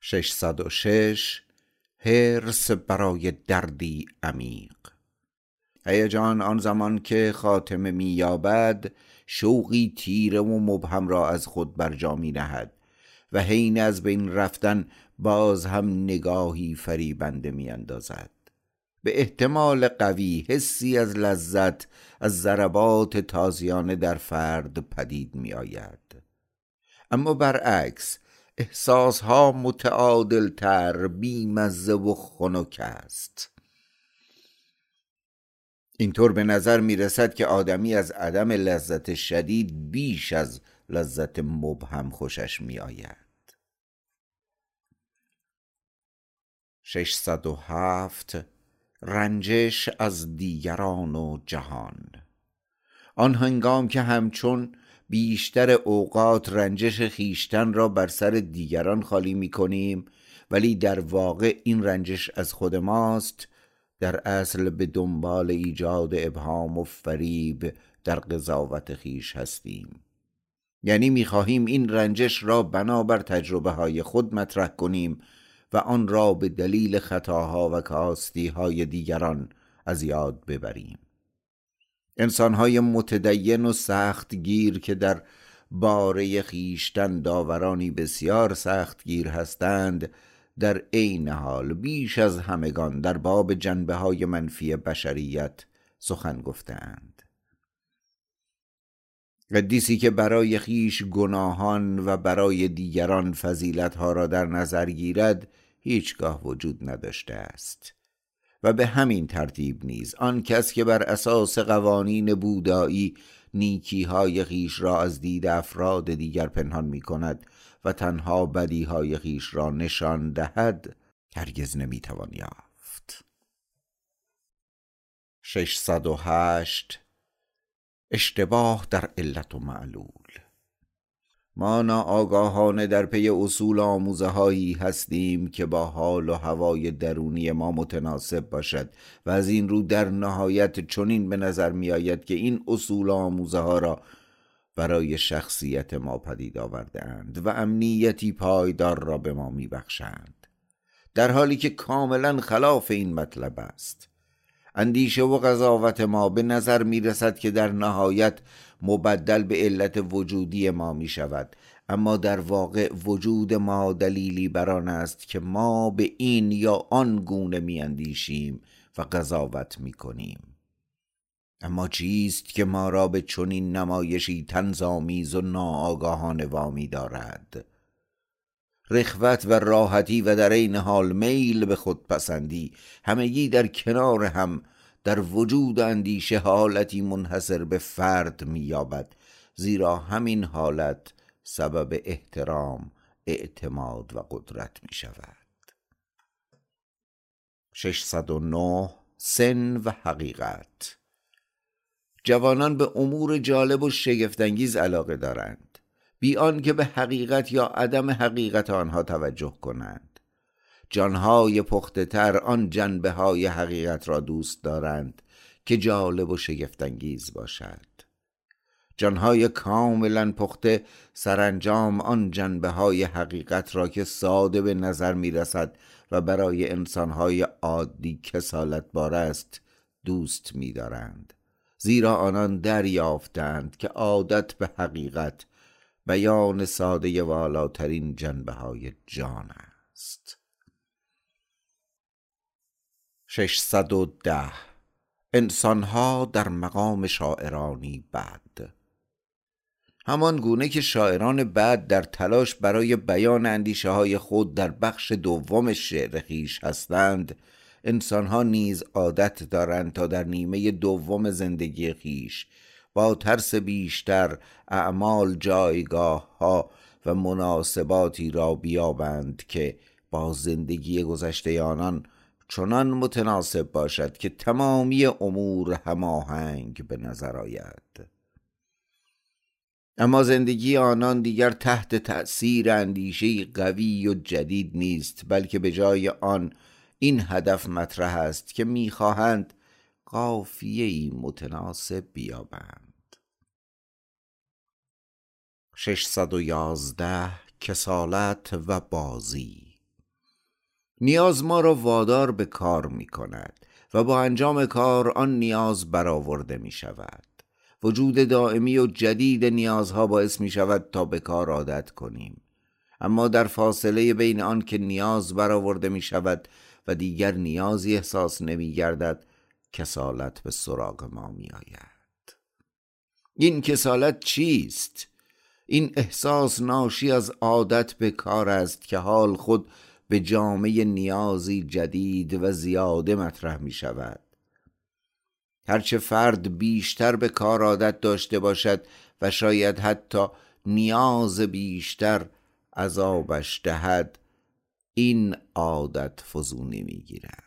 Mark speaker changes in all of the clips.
Speaker 1: 606 حرص برای دردی عمیق. هیجان آن زمان که خاتمه می یابد شوقی تیره و مبهم را از خود بر جا می نهد و حین از بین رفتن باز هم نگاهی فریبنده می اندازد. به احتمال قوی حسی از لذت از ضربات تازیانه در فرد پدید می آید. اما برعکس احساسها متعادل تر بیمزه و خنک است. اینطور به نظر می رسد که آدمی از عدم لذت شدید بیش از لذت مبهم خوشش می آید 607 رنجش از دیگران و جهان. آن هنگام که همچون بیشتر اوقات رنجش خیشتن را بر سر دیگران خالی می کنیم ولی در واقع این رنجش از خود ماست. در اصل به دنبال ایجاد ابهام و فریب در قضاوت خیش هستیم. یعنی می‌خواهیم این رنجش را بنابر تجربه های خود مطرح کنیم و آن را به دلیل خطاها و کاستی های دیگران از یاد ببریم. انسانهای متدین و سخت گیر که در باره خیشتن داورانی بسیار سخت گیر هستند در عین حال بیش از همگان در باب جنبه های منفی بشریت سخن گفتند قدیسی که برای خیش گناهان و برای دیگران فضیلتها را در نظر گیرد هیچگاه وجود نداشته است. و به همین ترتیب نیز آن کس که بر اساس قوانین بودایی نیکی های خیش را از دید افراد دیگر پنهان می کند و تنها بدی های خیش را نشان دهد هرگز نمی توان یافت 608 اشتباه در علت و معلول. ما ناآگاهانه در پی اصول آموزه هایی هستیم که با حال و هوای درونی ما متناسب باشد و از این رو در نهایت چنین به نظر می آید که این اصول آموزه ها را برای شخصیت ما پدید آورده اند و امنیتی پایدار را به ما می بخشند در حالی که کاملا خلاف این مطلب است. اندیشه و قضاوت ما به نظر می رسد که در نهایت مبدل به علت وجودی ما می شود اما در واقع وجود ما دلیلی بران است که ما به این یا آن گونه می اندیشیم و قضاوت می کنیم اما چیست که ما را به چنین نمایشی تنظامیز و ناآگاهانه وامی دارد؟ رخوت و راحتی و در این حال میل به خودپسندی. همگی در کنار هم در وجود اندیشه حالتی منحصر به فرد مییابد. زیرا همین حالت سبب احترام اعتماد و قدرت می شود 609 سن و حقیقت. جوانان به امور جالب و شگفتانگیز علاقه دارند. بی که به حقیقت یا عدم حقیقت آنها توجه کنند. جانهای پخته تر آن جنبه های حقیقت را دوست دارند که جالب و شگفتانگیز باشد. جانهای کاملا پخته سرانجام آن جنبه های حقیقت را که ساده به نظر می رسد و برای انسانهای عادی کسالت بار است دوست می دارند زیرا آنان دریافتند که عادت به حقیقت بیان ساده والاترین جنبه های جان است. 610 انسانها در مقام شاعرانی بد. همان گونه که شاعران بعد در تلاش برای بیان اندیشه های خود در بخش دوم شعر خیش هستند انسانها نیز عادت دارند تا در نیمه دوم زندگی خیش با ترس بیشتر اعمال جایگاه ها و مناسباتی را بیابند که با زندگی گذشته آنان چنان متناسب باشد که تمامی امور هماهنگ به نظر آید. اما زندگی آنان دیگر تحت تأثیر اندیشه قوی و جدید نیست بلکه به جای آن این هدف مطرح است که می‌خواهند قافیه متناسب بیابند. 611 کسالت و بازی. نیاز ما را وادار به کار می کند و با انجام کار آن نیاز برآورده می شود وجود دائمی و جدید نیازها باعث می شود تا به کار عادت کنیم. اما در فاصله بین آن که نیاز برآورده می شود و دیگر نیازی احساس نمی گردد کسالت به سراغ ما می آید این کسالت چیست؟ این احساس ناشی از عادت به کار است که حال خود به جامعه نیازی جدید و زیاده مطرح می شود هرچه فرد بیشتر به کار عادت داشته باشد و شاید حتی نیاز بیشتر عذابش دهد این عادت فزونی می‌گیرد.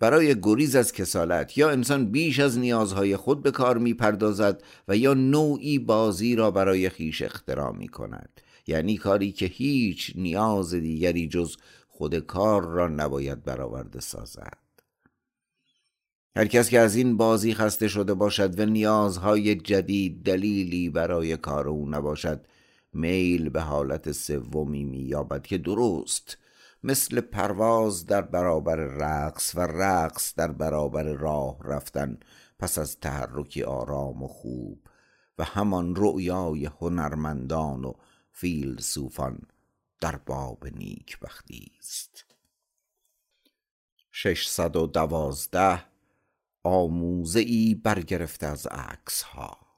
Speaker 1: برای گریز از کسالت یا انسان بیش از نیازهای خود به کار می‌پردازد و یا نوعی بازی را برای خیش اختراع می کند یعنی کاری که هیچ نیاز دیگری جز خود کار را نباید برآورده سازد. هر کس که از این بازی خسته شده باشد و نیازهای جدید دلیلی برای کار او نباشد میل به حالت سومی مییابد که درست مثل پرواز در برابر رقص و رقص در برابر راه رفتن پس از تحرکی آرام و خوب و همان رؤیای هنرمندان و فیلسوفان در باب نیکبختی است. ششصد و دوازده آموزه ای برگرفته از عکس ها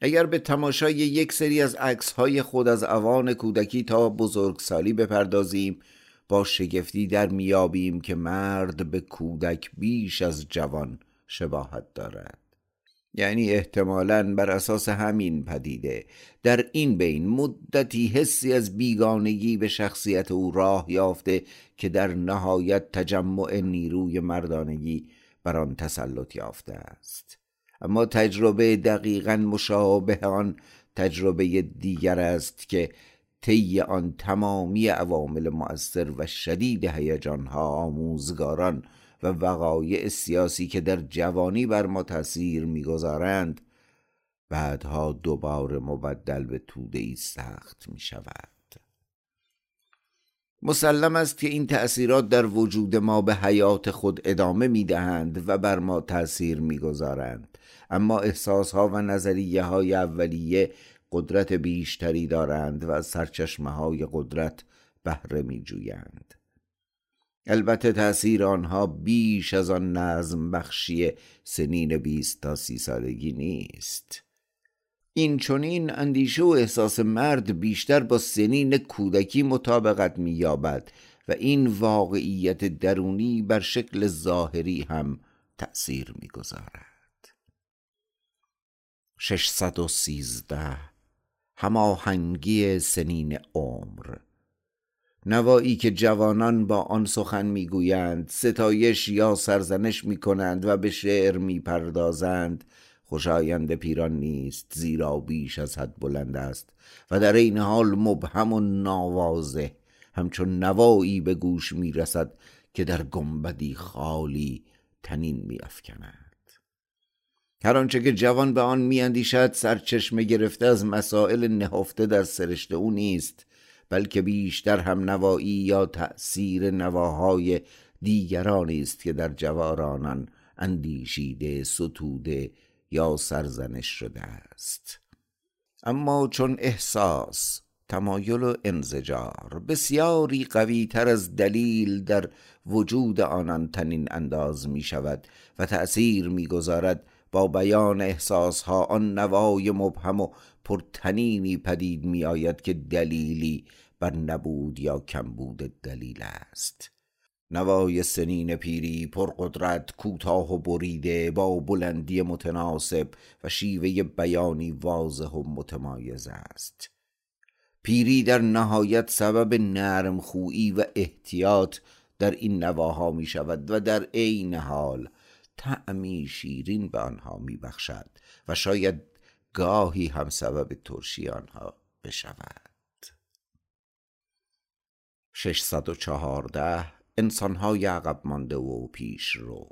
Speaker 1: اگر به تماشای یک سری از عکس های خود از اوان کودکی تا بزرگسالی بپردازیم با شگفتی در میابیم که مرد به کودک بیش از جوان شباهت دارد. یعنی احتمالا بر اساس همین پدیده در این بین مدتی حسی از بیگانگی به شخصیت او راه یافته که در نهایت تجمع نیروی مردانگی بر آن تسلط یافته است. اما تجربه دقیقا مشابه آن تجربه دیگر است که طی آن تمامی عوامل مؤثر و شدید هیجانها آموزگاران و وقایع سیاسی که در جوانی بر ما تاثیر می‌گذارند بعدها دوباره مبدل به توده ای سخت می شود مسلم است که این تأثیرات در وجود ما به حیات خود ادامه می دهند و بر ما تأثیر می گذارند. اما احساس ها و نظریه های اولیه قدرت بیشتری دارند و از سرچشمه های قدرت بهره می جویند. البته تأثیر آنها بیش از آن نظم بخشی سنین بیست تا سی سالگی نیست این چونین اندیشه و احساس مرد بیشتر با سنین کودکی مطابقت مییابد و این واقعیت درونی بر شکل ظاهری هم تأثیر می‌گذارد 613 هماهنگی سنین عمر. نوایی که جوانان با آن سخن می‌گویند ستایش یا سرزنش می‌کنند و به شعر می‌پردازند. خوشایند پیران نیست زیرا بیش از حد بلند است و در این حال مبهم و ناوازه همچون نوایی به گوش می‌رسد که در گنبدی خالی تنین میافکند. هر آنچه که جوان به آن میاندیشد سرچشمه گرفته از مسائل نهفته در سرشت او نیست بلکه بیشتر هم نوایی یا تأثیر نواهای دیگرانی است که در جوارانان اندیشیده ستوده یا سرزنش شده است. اما چون احساس تمایل و انزجار بسیاری قوی تر از دلیل در وجود آنان تنین انداز می شود و تأثیر می گذارد با بیان احساس ها آن نوای مبهم و پرتنینی پدید می آید که دلیلی بر نبود یا کمبود دلیل است. نوای سنین پیری پرقدرت کوتاه و بریده با بلندی متناسب و شیوه بیانی واضح و متمایز است. پیری در نهایت سبب نرم خویی و احتیاط در این نواها می شود و در عین حال تعمی شیرین به آنها می بخشد و شاید گاهی هم سبب ترشی آنها بشود. 614 انسانهای عقب مانده و پیش رو.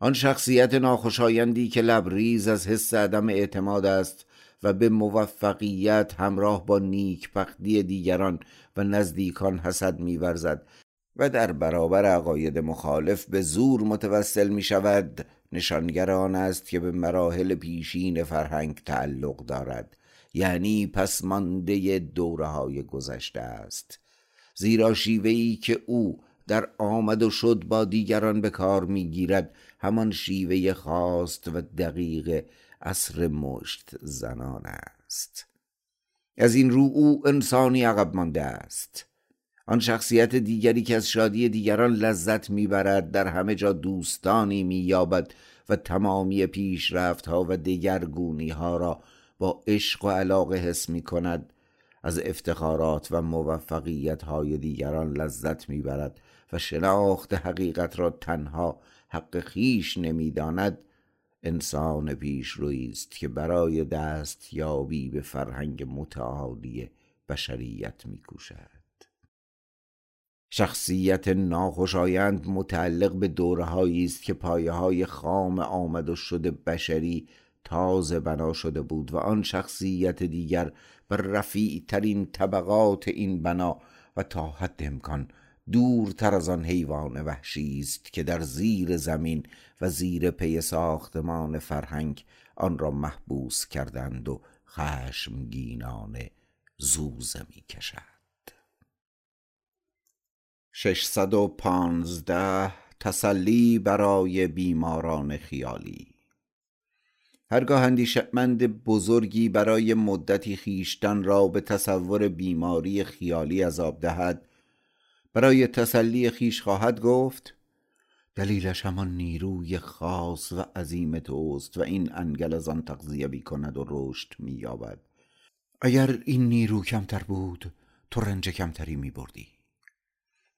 Speaker 1: آن شخصیت ناخوشایندی که لبریز از حس عدم اعتماد است و به موفقیت همراه با نیکبختی دیگران و نزدیکان حسد میورزد و در برابر عقاید مخالف به زور متوسل می شود نشانگر آن است که به مراحل پیشین فرهنگ تعلق دارد. یعنی پسمانده دوره های گذشته است. زیرا شیوهی که او در آمد و شد با دیگران به کار می‌گیرد همان شیوه خواست و دقیق اصر مشت زنان است. از این رو او انسانی عقب مانده است. آن شخصیت دیگری که از شادی دیگران لذت می‌برد در همه جا دوستانی مییابد و تمامی پیشرفت ها و دگرگونی ها را با عشق و علاقه حس می کند از افتخارات و موفقیت های دیگران لذت می‌برد و شناخت حقیقت را تنها حق خیش نمی‌داند. انسان پیش است که برای دست یابی به فرهنگ متعالی بشریت میکوشد. شخصیت ناخوشایند متعلق به دورهایی است که پایه های خام آمد و شده بشری تازه بنا شده بود و آن شخصیت دیگر بر رفیع ترین طبقات این بنا و تا حد امکان دورتر از آن حیوان وحشی است که در زیر زمین و زیر پی ساختمان فرهنگ آن را محبوس کردند و خشمگینانه زوزه می کشد 615 تسلی برای بیماران خیالی. هرگاه اندیشمند بزرگی برای مدتی خیشتن را به تصور بیماری خیالی عذاب دهد برای تسلی خیش خواهد گفت دلیلش همان نیروی خاص و عظیم توست و این انگل از آن تغذیه می کند و رشد می یابد اگر این نیرو کمتر بود تو رنج کمتری می بردی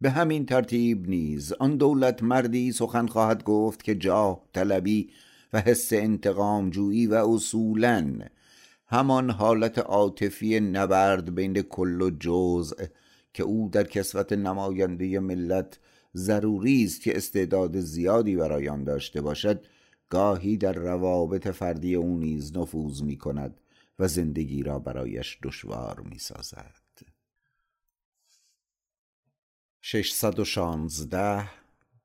Speaker 1: به همین ترتیب نیز آن دولت مردی سخن خواهد گفت که جاه طلبی و حس انتقام جویی و اصولا همان حالت عاطفی نبرد بین کل و جزء که او در کسوت نماینده ملت ضروری است که استعداد زیادی برای آن داشته باشد گاهی در روابط فردی او نیز نفوذ می کند و زندگی را برایش دشوار می سازد 616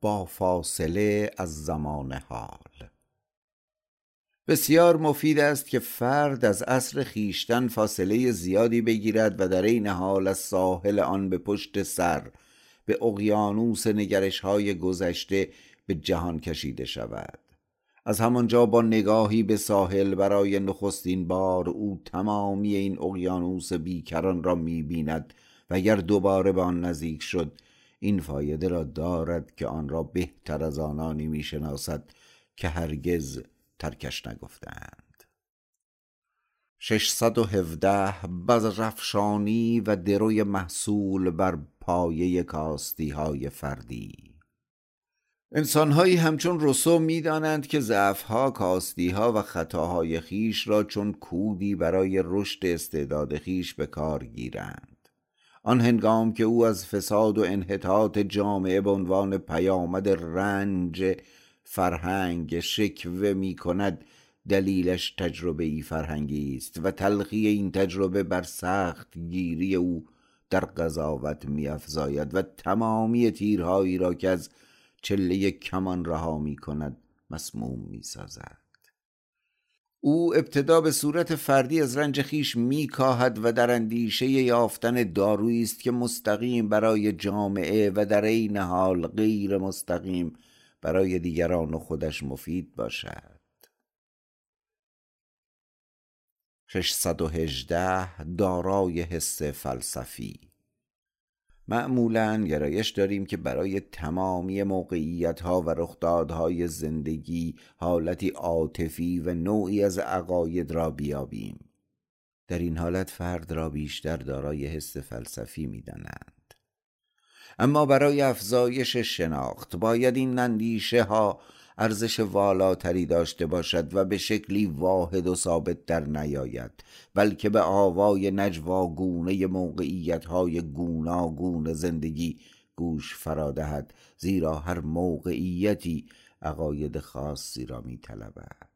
Speaker 1: با فاصله از زمان حال. بسیار مفید است که فرد از اصر خیشتن فاصله زیادی بگیرد و در این حال از ساحل آن به پشت سر به اقیانوس نگرش های گذشته به جهان کشیده شود. از همانجا با نگاهی به ساحل برای نخستین بار او تمامی این اقیانوس بیکران را می‌بیند و اگر دوباره به آن نزدیک شد این فایده را دارد که آن را بهتر از آنانی می‌شناسد که هرگز ترکش نگفتند. 617 بزرفشانی و دروی محصول بر پایه کاستی های فردی. انسانهایی همچون روسو می‌دانند که ضعفها کاستیها و خطاهای خیش را چون کودی برای رشد استعداد خیش به کار گیرند. آن هنگام که او از فساد و انحطاط جامعه به عنوان پیامد رنج فرهنگ شکوه می کند دلیلش تجربه ای فرهنگی است و تلخی این تجربه بر سخت گیری او در قضاوت می افزاید و تمامی تیرهایی را که از چله کمان رها می کند مسموم می سازد او ابتدا به صورت فردی از رنج خیش می کاهد و در اندیشه یافتن دارویی است که مستقیم برای جامعه و در این حال غیر مستقیم برای دیگران و خودش مفید باشد. 618 دارای حس فلسفی معمولا گرایش داریم که برای تمامی موقعیت ها و رخدادهای زندگی حالتی عاطفی و نوعی از عقاید را بیابیم. در این حالت فرد را بیشتر دارای حس فلسفی می‌دانند. اما برای افزایش شناخت باید این اندیشه ها ارزش والاتری داشته باشد و به شکلی واحد و ثابت در نیاید بلکه به آوای نجواگونه موقعیت های گوناگون زندگی گوش فرادهد زیرا هر موقعیتی عقاید خاصی را می طلبد.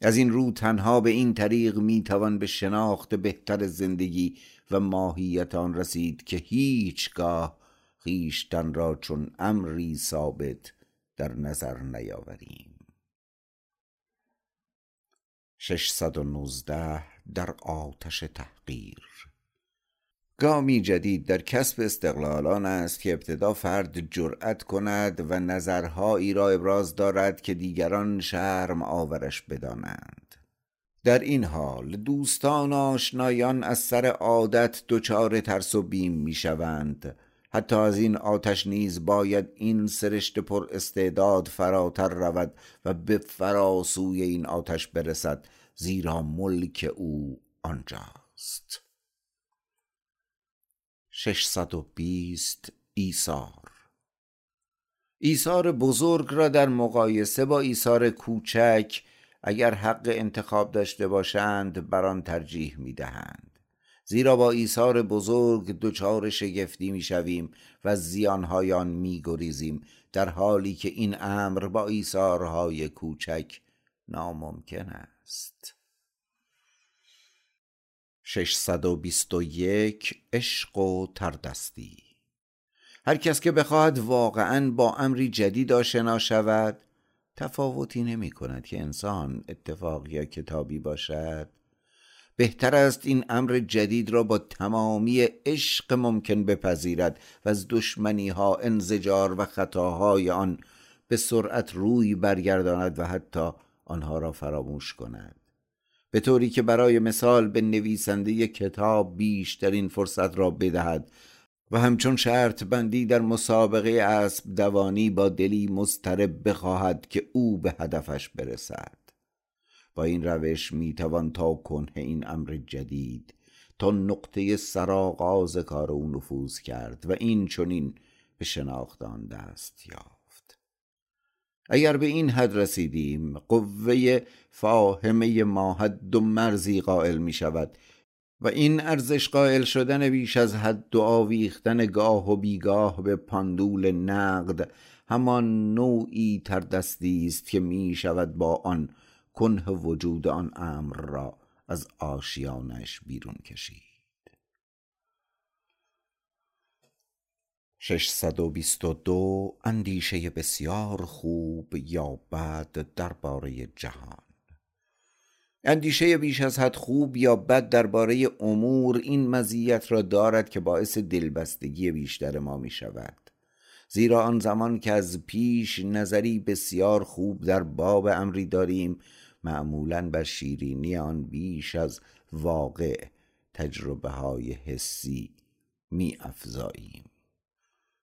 Speaker 1: از این رو تنها به این طریق می‌توان به شناخت بهتر زندگی و ماهیت آن رسید که هیچگاه خیشتن را چون امری ثابت در نظر نیاوریم. 619 در آتش تحقیر. گامی جدید در کسب استقلال آن است که ابتدا فرد جرأت کند و نظرهایی را ابراز دارد که دیگران شرم آورش بدانند. در این حال دوستان آشنایان از سر عادت دچار ترس و بیم می‌شوند. حتی از این آتش نیز باید این سرشت پر استعداد فراتر رود و به فراسوی این آتش برسد زیرا ملک او آنجاست. 620 ایثار. ایثار بزرگ را در مقایسه با ایثار کوچک اگر حق انتخاب داشته باشند بر آن ترجیح می‌دهند. زیرا با ایثار بزرگ دچار شگفتی می‌شویم و زیانهای آن میگریزیم در حالی که این امر با ایثارهای کوچک ناممکن است. 621 عشق و تردستی. هر کس که بخواهد واقعا با امری جدید آشنا شود تفاوتی نمی کند که انسان اتفاق یا کتابی باشد. بهتر است این امر جدید را با تمامی عشق ممکن بپذیرد و از دشمنی ها انزجار و خطاهای آن به سرعت روی برگرداند و حتی آنها را فراموش کند. به طوری که برای مثال به نویسنده کتاب بیشترین فرصت را بدهد و همچون شرط بندی در مسابقه اسب دوانی با دلی مضطرب بخواهد که او به هدفش برسد. با این روش می‌توان تا کنه این امر جدید. تا نقطه سرآغاز کار او نفوذ کرد و این چنین به شناخت آن دست یافت. اگر به این حد رسیدیم قوه فاهمه ما حد و مرزی قائل می شود و این ارزش قائل شدن بیش از حد و آویختن گاه و بیگاه به پاندول نقد همان نوعی تردستی است که می شود با آن کنه وجود آن امر را از آشیانش بیرون کشید. 622 اندیشه بسیار خوب یا بد درباره جهان. اندیشه بیش از حد خوب یا بد درباره امور این مزیت را دارد که باعث دلبستگی بیشتر ما می شود. زیرا آن زمان که از پیش نظری بسیار خوب در باب امری داریم معمولا بر شیرینی آن بیش از واقع تجربه های حسی می افزاییم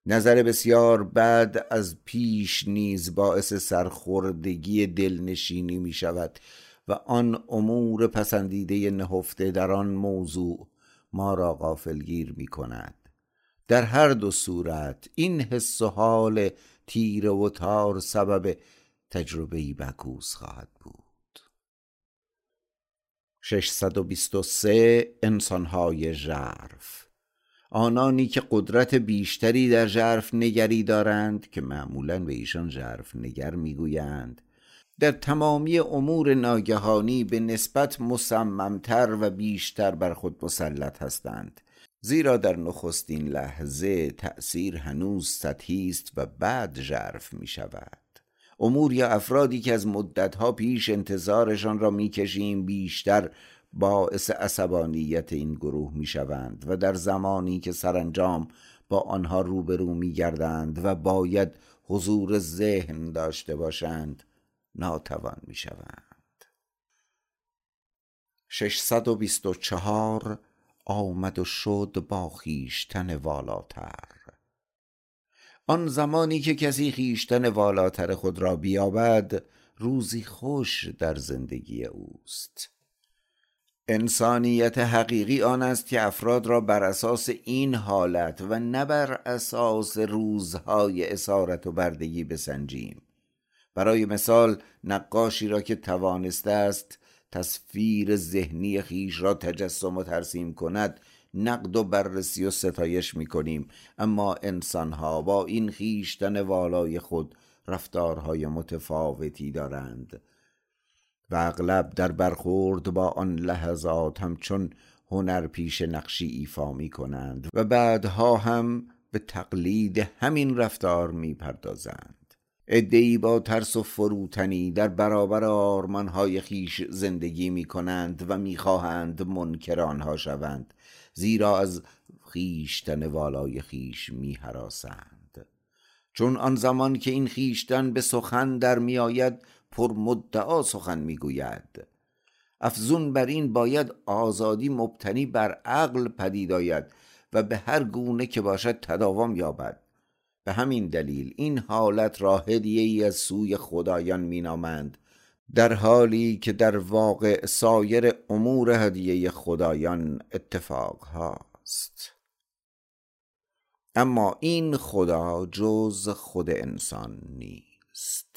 Speaker 1: نظر بسیار بد از پیش نیز باعث سرخوردگی دلنشینی می شود و آن امور پسندیده نهفته در آن موضوع ما را غافلگیر می کند در هر دو صورت این حس و حال تیر و تار سبب تجربه بکوس خواهد بود. 623 انسانهای ژرف. آنانی که قدرت بیشتری در ژرف نگری دارند که معمولا به ایشان ژرف نگر می‌گویند در تمامی امور ناگهانی به نسبت مصممتر و بیشتر بر خود مسلط هستند. زیرا در نخستین لحظه تأثیر هنوز سطحی است و بعد ژرف می شود امور یا افرادی که از مدتها پیش انتظارشان را می‌کشیم بیشتر باعث عصبانیت این گروه می شوند و در زمانی که سرانجام با آنها روبرو می گردند و باید حضور ذهن داشته باشند ناتوان می شوند 624 آمد و شد با خیشتن والاتر. آن زمانی که کسی خیشتن والاتر خود را بیابد روزی خوش در زندگی اوست. انسانیت حقیقی آن است که افراد را بر اساس این حالت و نه بر اساس روزهای اسارت و بردگی بسنجیم. برای مثال نقاشی را که توانسته است تصویر ذهنی خیش را تجسم و ترسیم کند نقد و بررسی و ستایش می کنیم اما انسانها با این خیشتن والای خود رفتارهای متفاوتی دارند. و اغلب در برخورد با آن لحظات همچون هنر پیش نقشی ایفا می کنند و بعدها هم به تقلید همین رفتار می پردازند ادهی با ترس و فروتنی در برابر آرمانهای خیش زندگی می کنند و می خواهند منکر آنها شوند زیرا از خیشتن والای خیش می حراسند چون آن زمان که این خیشتن به سخن در می آید پر مدعا سخن می گوید افزون بر این باید آزادی مبتنی بر عقل پدید آید و به هر گونه که باشد تداوم یابد. به همین دلیل این حالت را هدیه ای از سوی خدایان مینامند در حالی که در واقع سایر امور هدیه خدایان اتفاق هاست. اما این خدا جز خود انسان نیست.